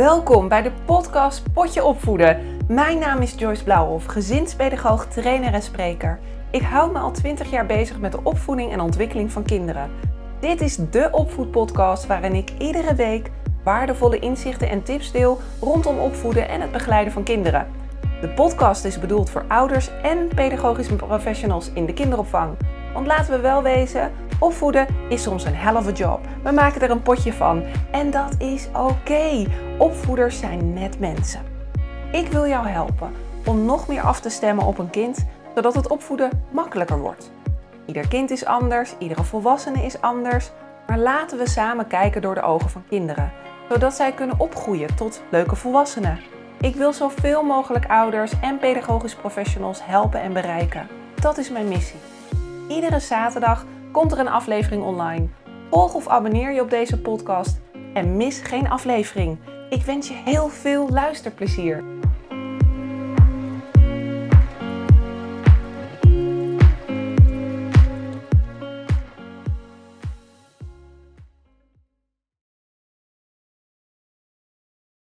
Welkom bij de podcast Potje Opvoeden. Mijn naam is Joyce Blauwhof, gezinspedagoog, trainer en spreker. Ik hou me al 20 jaar bezig met de opvoeding en ontwikkeling van kinderen. Dit is de opvoedpodcast waarin ik iedere week waardevolle inzichten en tips deel rondom opvoeden en het begeleiden van kinderen. De podcast is bedoeld voor ouders en pedagogische professionals in de kinderopvang. Want laten we wel wezen, opvoeden is soms een a job. We maken er een potje van en dat is oké. Opvoeders zijn net mensen. Ik wil jou helpen om nog meer af te stemmen op een kind, zodat het opvoeden makkelijker wordt. Ieder kind is anders, iedere volwassene is anders, maar laten we samen kijken door de ogen van kinderen, zodat zij kunnen opgroeien tot leuke volwassenen. Ik wil zoveel mogelijk ouders en pedagogisch professionals helpen en bereiken. Dat is mijn missie. Iedere zaterdag komt er een aflevering online. Volg of abonneer je op deze podcast en mis geen aflevering. Ik wens je heel veel luisterplezier.